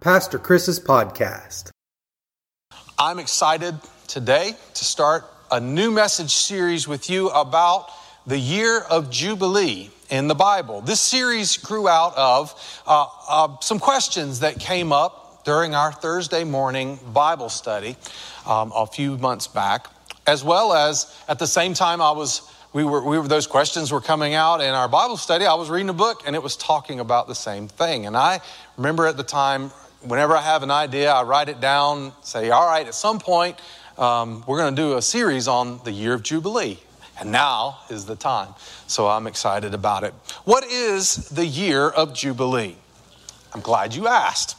Pastor Chris's podcast. I'm excited today to start a new message series with you about the year of Jubilee in the Bible. This series grew out of uh, uh, some questions that came up during our Thursday morning Bible study um, a few months back, as well as at the same time I was we were, we were, those questions were coming out in our Bible study. I was reading a book and it was talking about the same thing. And I remember at the time, whenever I have an idea, I write it down, say, all right, at some point, um, we're going to do a series on the year of Jubilee. And now is the time. So I'm excited about it. What is the year of Jubilee? I'm glad you asked.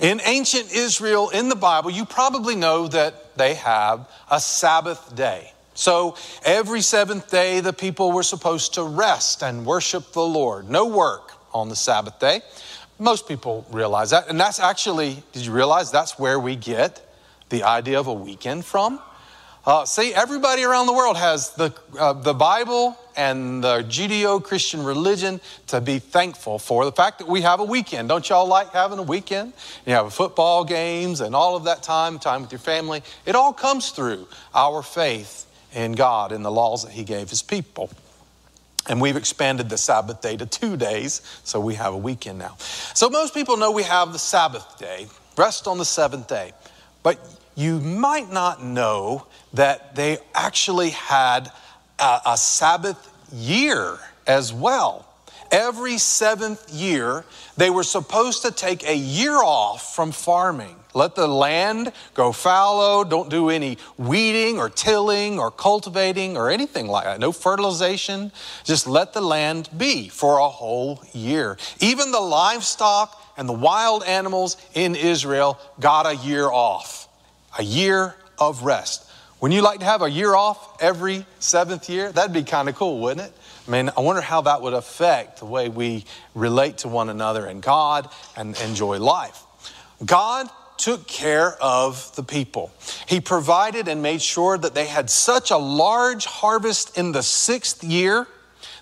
In ancient Israel, in the Bible, you probably know that they have a Sabbath day. So every seventh day, the people were supposed to rest and worship the Lord. No work on the Sabbath day. Most people realize that. And that's actually, did you realize that's where we get the idea of a weekend from? Uh, see, everybody around the world has the, uh, the Bible and the Judeo Christian religion to be thankful for. The fact that we have a weekend. Don't y'all like having a weekend? You have football games and all of that time, time with your family. It all comes through our faith in God and the laws that He gave His people. And we've expanded the Sabbath day to two days, so we have a weekend now. So most people know we have the Sabbath day, rest on the seventh day. But you might not know that they actually had a, a Sabbath year as well. Every seventh year, they were supposed to take a year off from farming. Let the land go fallow. Don't do any weeding or tilling or cultivating or anything like that. No fertilization. Just let the land be for a whole year. Even the livestock and the wild animals in Israel got a year off, a year of rest. Wouldn't you like to have a year off every seventh year? That'd be kind of cool, wouldn't it? I mean, I wonder how that would affect the way we relate to one another and God and enjoy life. God took care of the people. He provided and made sure that they had such a large harvest in the sixth year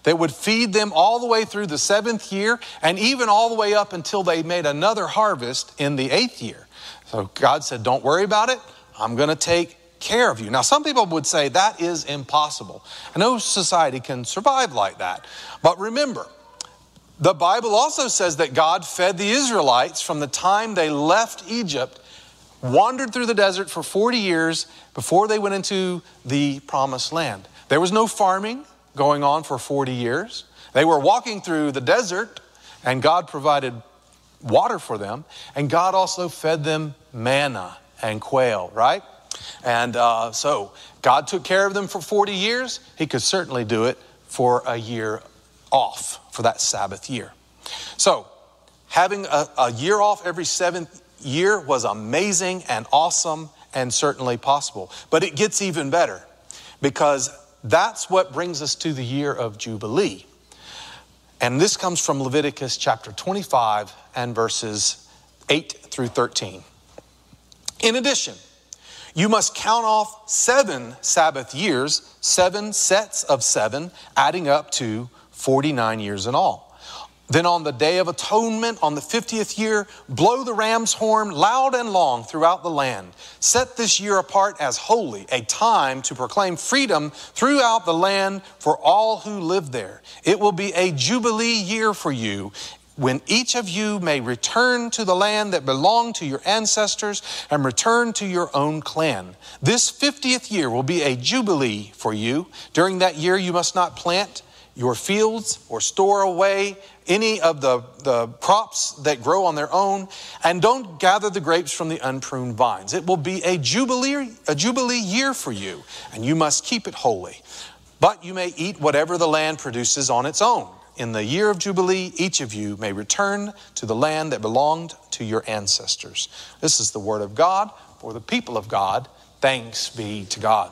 that would feed them all the way through the seventh year and even all the way up until they made another harvest in the eighth year. So God said, Don't worry about it. I'm going to take care of you. Now, some people would say that is impossible. No society can survive like that. But remember, the Bible also says that God fed the Israelites from the time they left Egypt, wandered through the desert for 40 years before they went into the promised land. There was no farming going on for 40 years. They were walking through the desert, and God provided water for them, and God also fed them manna and quail, right? And uh, so God took care of them for 40 years. He could certainly do it for a year off for that Sabbath year. So, having a, a year off every seventh year was amazing and awesome and certainly possible. But it gets even better because that's what brings us to the year of Jubilee. And this comes from Leviticus chapter 25 and verses 8 through 13. In addition, you must count off seven Sabbath years, seven sets of seven, adding up to 49 years in all. Then on the day of atonement, on the 50th year, blow the ram's horn loud and long throughout the land. Set this year apart as holy, a time to proclaim freedom throughout the land for all who live there. It will be a jubilee year for you when each of you may return to the land that belonged to your ancestors and return to your own clan. This 50th year will be a jubilee for you. During that year, you must not plant your fields or store away any of the, the crops that grow on their own, and don't gather the grapes from the unpruned vines. It will be a jubilee, a jubilee year for you, and you must keep it holy. But you may eat whatever the land produces on its own. In the year of Jubilee, each of you may return to the land that belonged to your ancestors. This is the word of God for the people of God. Thanks be to God.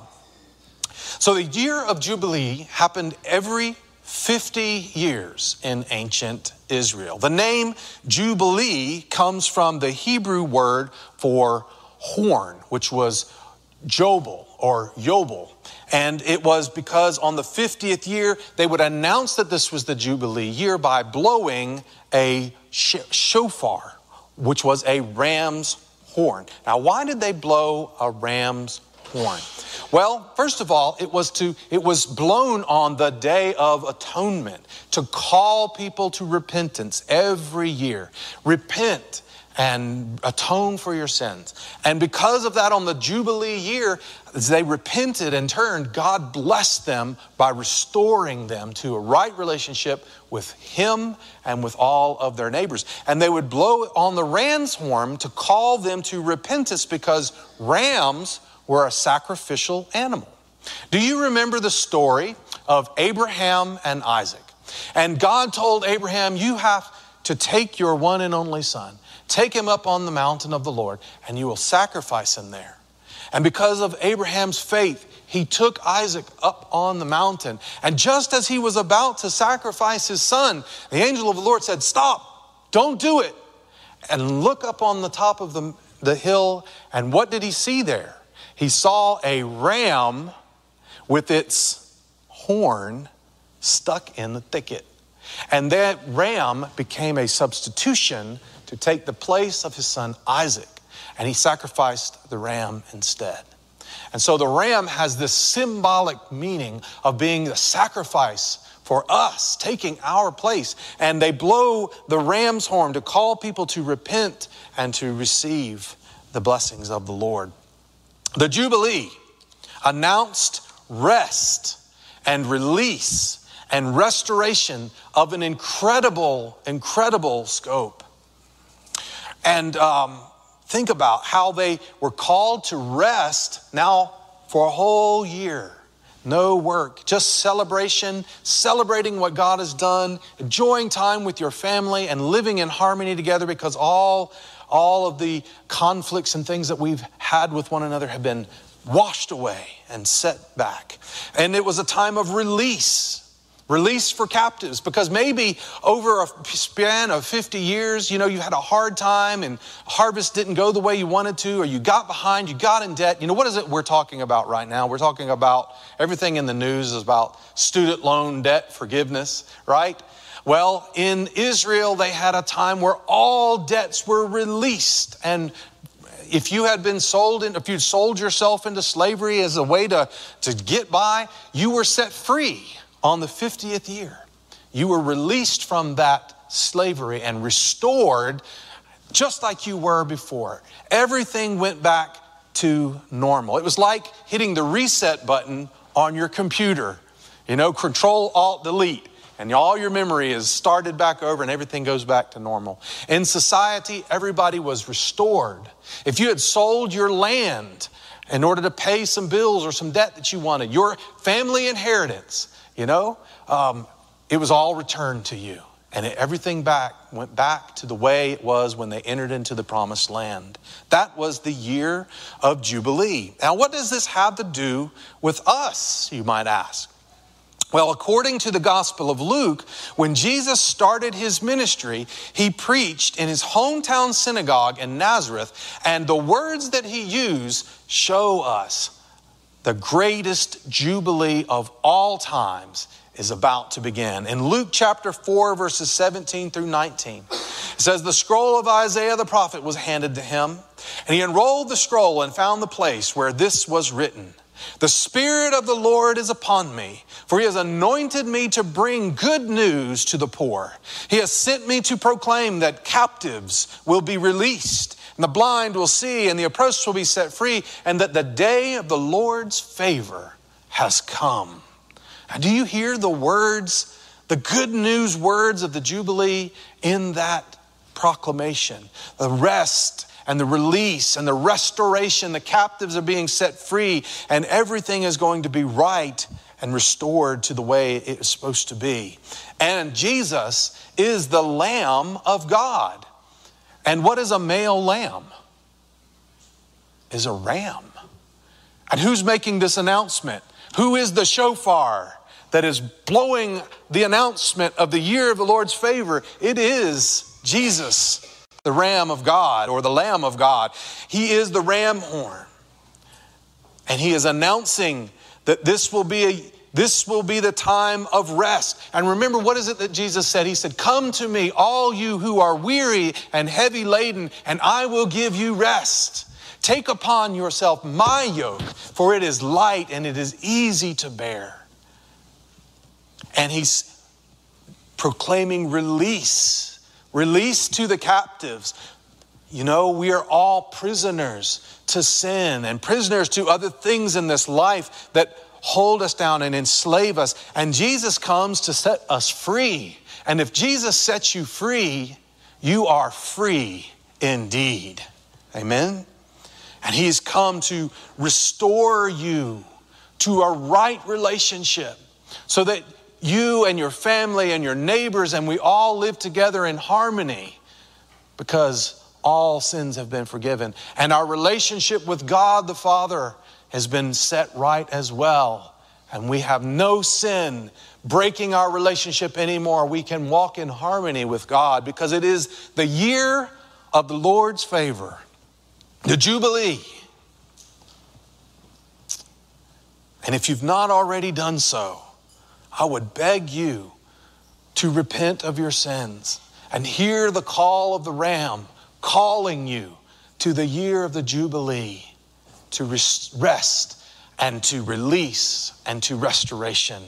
So the year of Jubilee happened every 50 years in ancient Israel. The name Jubilee comes from the Hebrew word for horn, which was Jobel or Yobel. And it was because on the 50th year, they would announce that this was the Jubilee year by blowing a shofar which was a ram's horn. Now, why did they blow a ram's horn? Well, first of all, it was to it was blown on the day of atonement to call people to repentance every year. Repent and atone for your sins. And because of that, on the Jubilee year, as they repented and turned, God blessed them by restoring them to a right relationship with Him and with all of their neighbors. And they would blow on the ram's horn to call them to repentance because rams were a sacrificial animal. Do you remember the story of Abraham and Isaac? And God told Abraham, You have to take your one and only son Take him up on the mountain of the Lord, and you will sacrifice him there. And because of Abraham's faith, he took Isaac up on the mountain. And just as he was about to sacrifice his son, the angel of the Lord said, Stop, don't do it. And look up on the top of the, the hill. And what did he see there? He saw a ram with its horn stuck in the thicket. And that ram became a substitution to take the place of his son Isaac, and he sacrificed the ram instead. And so the ram has this symbolic meaning of being the sacrifice for us, taking our place. And they blow the ram's horn to call people to repent and to receive the blessings of the Lord. The Jubilee announced rest and release and restoration of an incredible, incredible scope. And um, think about how they were called to rest now for a whole year. No work, just celebration, celebrating what God has done, enjoying time with your family, and living in harmony together because all, all of the conflicts and things that we've had with one another have been washed away and set back. And it was a time of release release for captives. Because maybe over a span of 50 years you know you had a hard time and harvest didn't go the way you wanted to or you got behind you got in debt. You know what is it we're talking about right now? We're talking about everything in the news is about student loan debt forgiveness right? Well in israel they had a time where all debts were released. And if you had been sold in, if you'd sold yourself into slavery as a way to, to get by, you were set free on the 50th year, you were released from that slavery and restored just like you were before. Everything went back to normal. It was like hitting the reset button on your computer. You know, control, alt, delete. And all your memory is started back over and everything goes back to normal. In society, everybody was restored. If you had sold your land in order to pay some bills or some debt that you wanted, your family inheritance, you know, um, it was all returned to you. And everything back went back to the way it was when they entered into the promised land. That was the year of Jubilee. Now, what does this have to do with us, you might ask? Well, according to the Gospel of Luke, when Jesus started his ministry, he preached in his hometown synagogue in Nazareth, and the words that he used show us the greatest jubilee of all times is about to begin. In Luke chapter 4, verses 17 through 19, it says, The scroll of Isaiah the prophet was handed to him, and he unrolled the scroll and found the place where this was written. The Spirit of the Lord is upon me, for He has anointed me to bring good news to the poor. He has sent me to proclaim that captives will be released and the blind will see, and the oppressed will be set free, and that the day of the Lord's favor has come. Now, do you hear the words, the good news words of the Jubilee in that proclamation? The rest and the release and the restoration, the captives are being set free, and everything is going to be right and restored to the way it is supposed to be. And Jesus is the Lamb of God. And what is a male lamb? Is a ram. And who's making this announcement? Who is the shofar that is blowing the announcement of the year of the Lord's favor? It is Jesus, the Ram of God or the Lamb of God. He is the ram horn. And he is announcing that this will be a this will be the time of rest. And remember, what is it that Jesus said? He said, Come to me, all you who are weary and heavy laden, and I will give you rest. Take upon yourself my yoke, for it is light and it is easy to bear. And he's proclaiming release, release to the captives. You know, we are all prisoners to sin and prisoners to other things in this life that hold us down and enslave us. And Jesus comes to set us free. And if Jesus sets you free, you are free indeed. Amen? And He's come to restore you to a right relationship so that you and your family and your neighbors and we all live together in harmony because all sins have been forgiven. And our relationship with God the Father has been set right as well. And we have no sin breaking our relationship anymore. We can walk in harmony with God because it is the year of the Lord's favor, the Jubilee. And if you've not already done so, I would beg you to repent of your sins and hear the call of the Ram calling you to the year of the Jubilee to rest and to release and to restoration.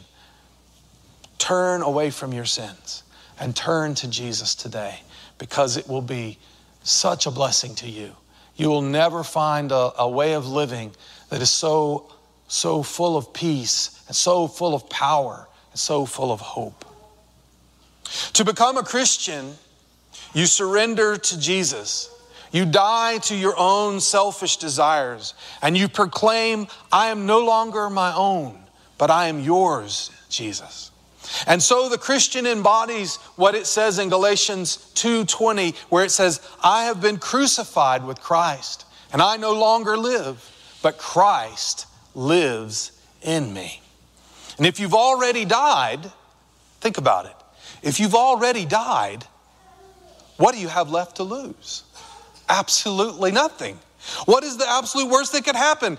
Turn away from your sins and turn to Jesus today because it will be such a blessing to you. You will never find a, a way of living that is so, so full of peace and so full of power and so full of hope. To become a Christian, you surrender to Jesus. You die to your own selfish desires and you proclaim, I am no longer my own, but I am yours, Jesus. And so the Christian embodies what it says in Galatians 2:20 where it says, "I have been crucified with Christ, and I no longer live, but Christ lives in me." And if you've already died, think about it. If you've already died, what do you have left to lose? Absolutely nothing. What is the absolute worst that could happen?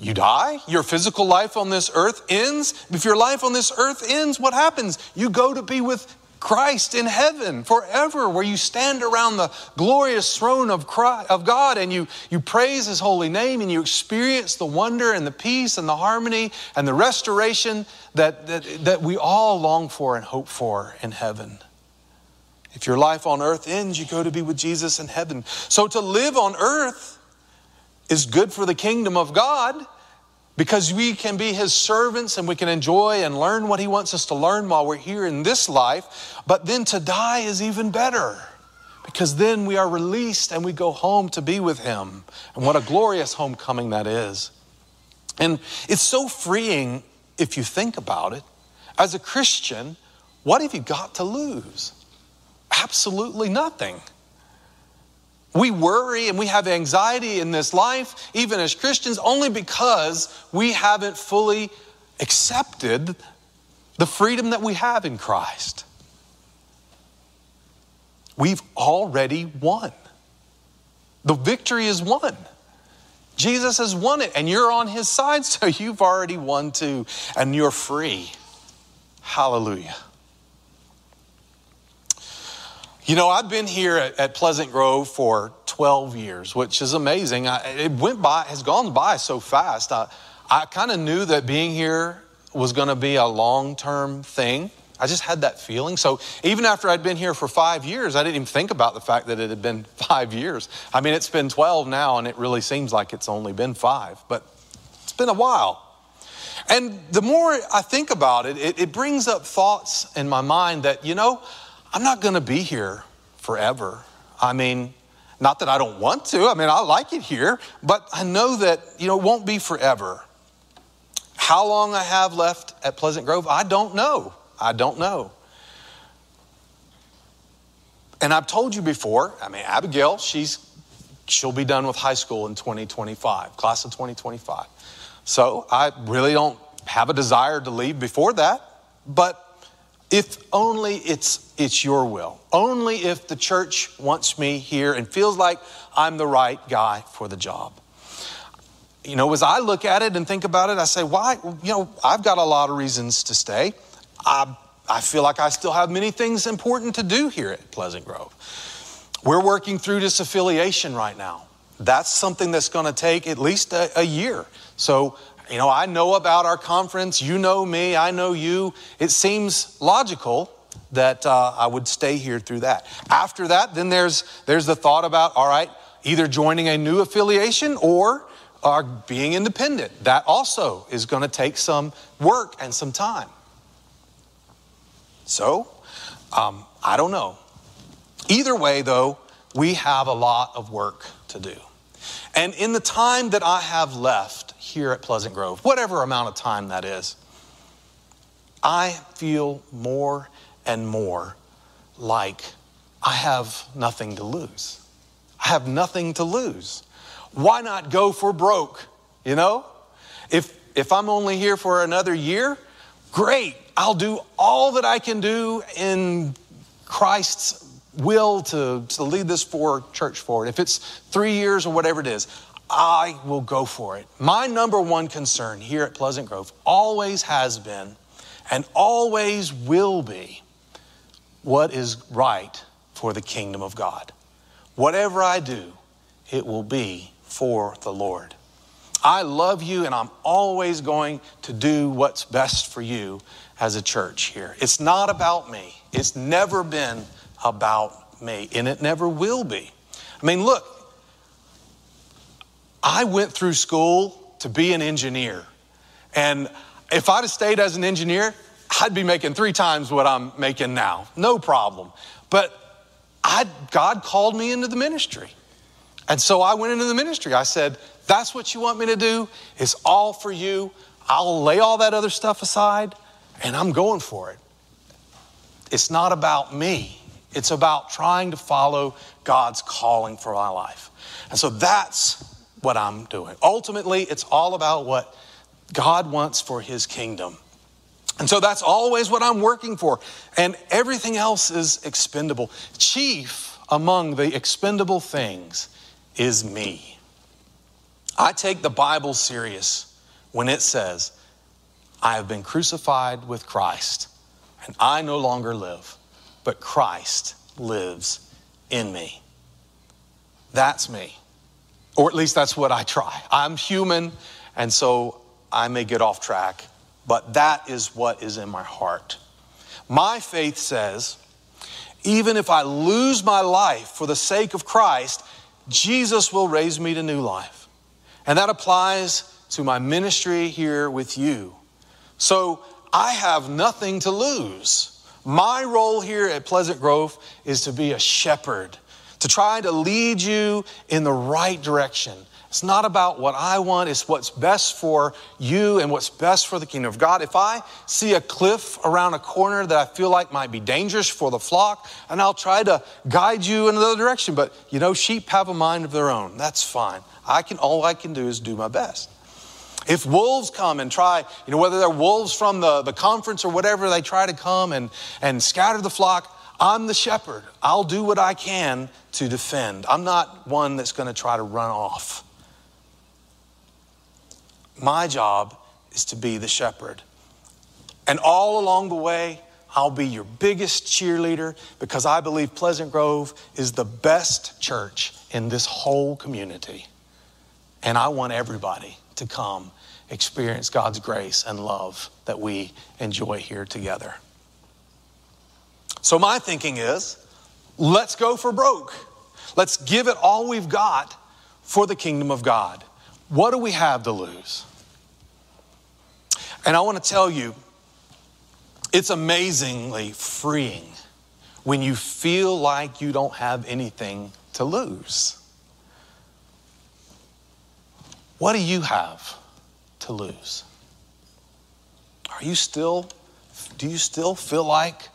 You die, your physical life on this earth ends. If your life on this earth ends, what happens? You go to be with Christ in heaven forever, where you stand around the glorious throne of, Christ, of God and you, you praise His holy name and you experience the wonder and the peace and the harmony and the restoration that, that, that we all long for and hope for in heaven. If your life on earth ends, you go to be with Jesus in heaven. So to live on earth is good for the kingdom of God because we can be his servants and we can enjoy and learn what he wants us to learn while we're here in this life. But then to die is even better because then we are released and we go home to be with him. And what a glorious homecoming that is. And it's so freeing if you think about it. As a Christian, what have you got to lose? Absolutely nothing. We worry and we have anxiety in this life, even as Christians, only because we haven't fully accepted the freedom that we have in Christ. We've already won. The victory is won. Jesus has won it, and you're on his side, so you've already won too, and you're free. Hallelujah. You know, I've been here at, at Pleasant Grove for 12 years, which is amazing. I, it went by, has gone by so fast. I, I kind of knew that being here was going to be a long term thing. I just had that feeling. So even after I'd been here for five years, I didn't even think about the fact that it had been five years. I mean, it's been 12 now, and it really seems like it's only been five, but it's been a while. And the more I think about it, it, it brings up thoughts in my mind that, you know, I'm not going to be here forever. I mean, not that I don't want to. I mean, I like it here, but I know that, you know, it won't be forever. How long I have left at Pleasant Grove, I don't know. I don't know. And I've told you before, I mean, Abigail, she's she'll be done with high school in 2025, class of 2025. So I really don't have a desire to leave before that, but if only it's, it's your will. Only if the church wants me here and feels like I'm the right guy for the job. you know, as I look at it and think about it, I say, why? You know, I've got a lot of reasons to stay. I, I feel like I still have many things important to do here at Pleasant Grove. We're working through this affiliation right now. That's something that's going to take at least a, a year. So, you know, I know about our conference. You know me. I know you. It seems logical that uh, I would stay here through that. After that, then there's there's the thought about all right, either joining a new affiliation or are being independent. That also is going to take some work and some time. So, um, I don't know. Either way, though, we have a lot of work to do. And in the time that I have left here at Pleasant Grove, whatever amount of time that is, I feel more and more like I have nothing to lose. I have nothing to lose. Why not go for broke? You know? If if I'm only here for another year, great. I'll do all that I can do in Christ's will to, to lead this for church forward. If it's three years or whatever it is, I will go for it. My number one concern here at Pleasant Grove always has been and always will be what is right for the kingdom of God. Whatever I do, it will be for the Lord. I love you and I'm always going to do what's best for you as a church here. It's not about me. It's never been about me, and it never will be. I mean, look, I went through school to be an engineer. And if I'd have stayed as an engineer, I'd be making three times what I'm making now. No problem. But I, God called me into the ministry. And so I went into the ministry. I said, That's what you want me to do. It's all for you. I'll lay all that other stuff aside and I'm going for it. It's not about me, it's about trying to follow God's calling for my life. And so that's what I'm doing. Ultimately, it's all about what God wants for his kingdom. And so that's always what I'm working for. And everything else is expendable. Chief among the expendable things is me. I take the Bible serious when it says, I have been crucified with Christ, and I no longer live, but Christ lives in me. That's me. Or at least that's what I try. I'm human, and so I may get off track, but that is what is in my heart. My faith says, even if I lose my life for the sake of Christ, Jesus will raise me to new life. And that applies to my ministry here with you. So I have nothing to lose. My role here at Pleasant Grove is to be a shepherd, to try to lead you in the right direction. It's not about what I want, it's what's best for you and what's best for the kingdom of God. If I see a cliff around a corner that I feel like might be dangerous for the flock, and I'll try to guide you in another direction, but you know, sheep have a mind of their own. That's fine. I can all I can do is do my best. If wolves come and try, you know, whether they're wolves from the, the conference or whatever, they try to come and, and scatter the flock, I'm the shepherd. I'll do what I can to defend. I'm not one that's going to try to run off. My job is to be the shepherd. And all along the way, I'll be your biggest cheerleader because I believe Pleasant Grove is the best church in this whole community. And I want everybody to come experience God's grace and love that we enjoy here together. So, my thinking is let's go for broke. Let's give it all we've got for the kingdom of God. What do we have to lose? And I want to tell you, it's amazingly freeing when you feel like you don't have anything to lose. What do you have to lose? Are you still, do you still feel like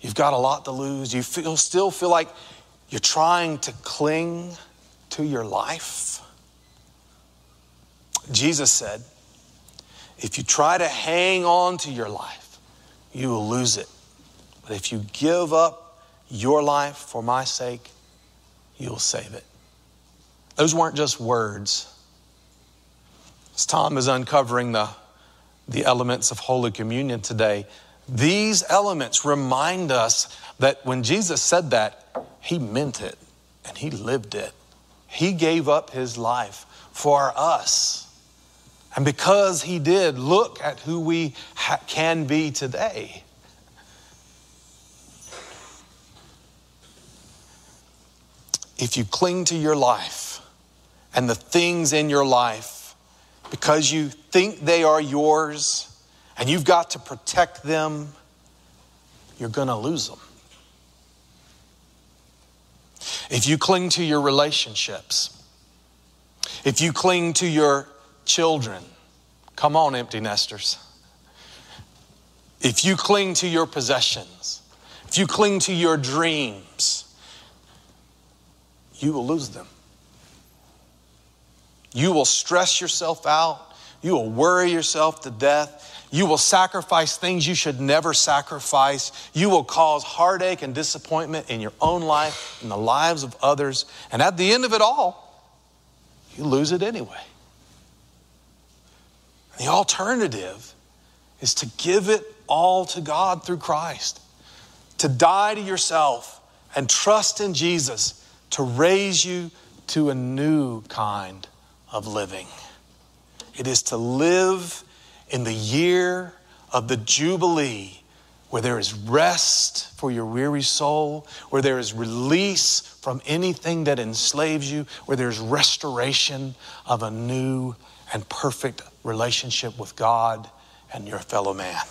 you've got a lot to lose? You feel, still feel like you're trying to cling to your life? Jesus said, if you try to hang on to your life, you will lose it. But if you give up your life for my sake, you'll save it. Those weren't just words, As Tom is uncovering the, the elements of Holy Communion today, these elements remind us that when Jesus said that, he meant it and he lived it. He gave up his life for us. And because he did, look at who we ha- can be today. If you cling to your life and the things in your life because you think they are yours and you've got to protect them, you're going to lose them. If you cling to your relationships, if you cling to your children, come on, empty nesters. If you cling to your possessions, if you cling to your dreams, you will lose them. You will stress yourself out. You will worry yourself to death. You will sacrifice things you should never sacrifice. You will cause heartache and disappointment in your own life, in the lives of others. And at the end of it all, you lose it anyway. The alternative is to give it all to God through Christ, to die to yourself and trust in Jesus to raise you to a new kind of living. It is to live in the year of the Jubilee, where there is rest for your weary soul, where there is release from anything that enslaves you, where there's restoration of a new and perfect relationship with God and your fellow man.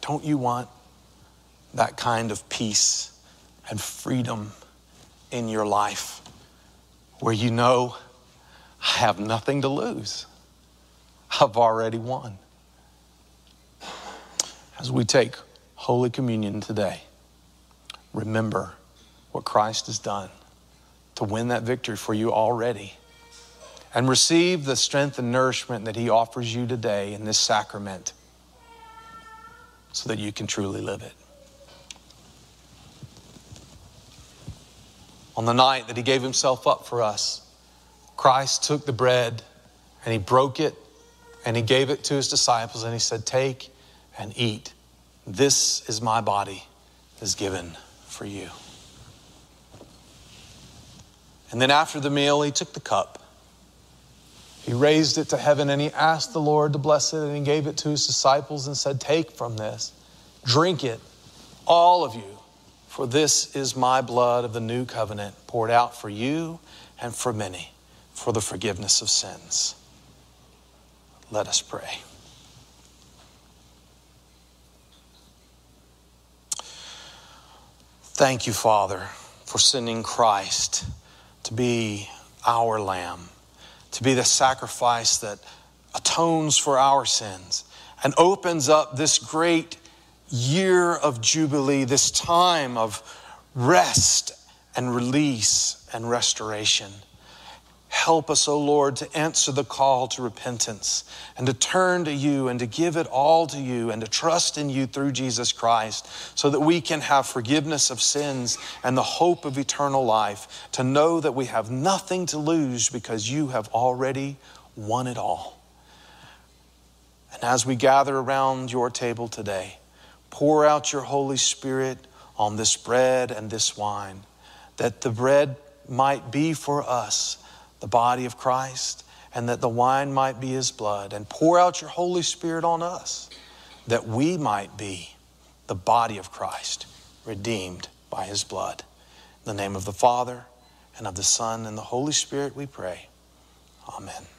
Don't you want that kind of peace and freedom in your life where you know I have nothing to lose. I've already won. As we take Holy Communion today, remember what Christ has done to win that victory for you already. And receive the strength and nourishment that He offers you today in this sacrament so that you can truly live it. On the night that He gave Himself up for us, Christ took the bread and he broke it and he gave it to his disciples and he said, Take and eat. This is my body is given for you. And then after the meal, he took the cup. He raised it to heaven and he asked the Lord to bless it and he gave it to his disciples and said, Take from this, drink it, all of you, for this is my blood of the new covenant poured out for you and for many for the forgiveness of sins. Let us pray. Thank you, Father, for sending Christ to be our Lamb, to be the sacrifice that atones for our sins and opens up this great year of Jubilee, this time of rest and release and restoration. Help us, O Lord, to answer the call to repentance and to turn to you and to give it all to you and to trust in you through Jesus Christ so that we can have forgiveness of sins and the hope of eternal life, to know that we have nothing to lose because you have already won it all. And as we gather around your table today, pour out your Holy Spirit on this bread and this wine, that the bread might be for us the body of Christ, and that the wine might be his blood. And pour out your Holy Spirit on us, that we might be the body of Christ, redeemed by his blood. In the name of the Father, and of the Son, and the Holy Spirit, we pray. Amen.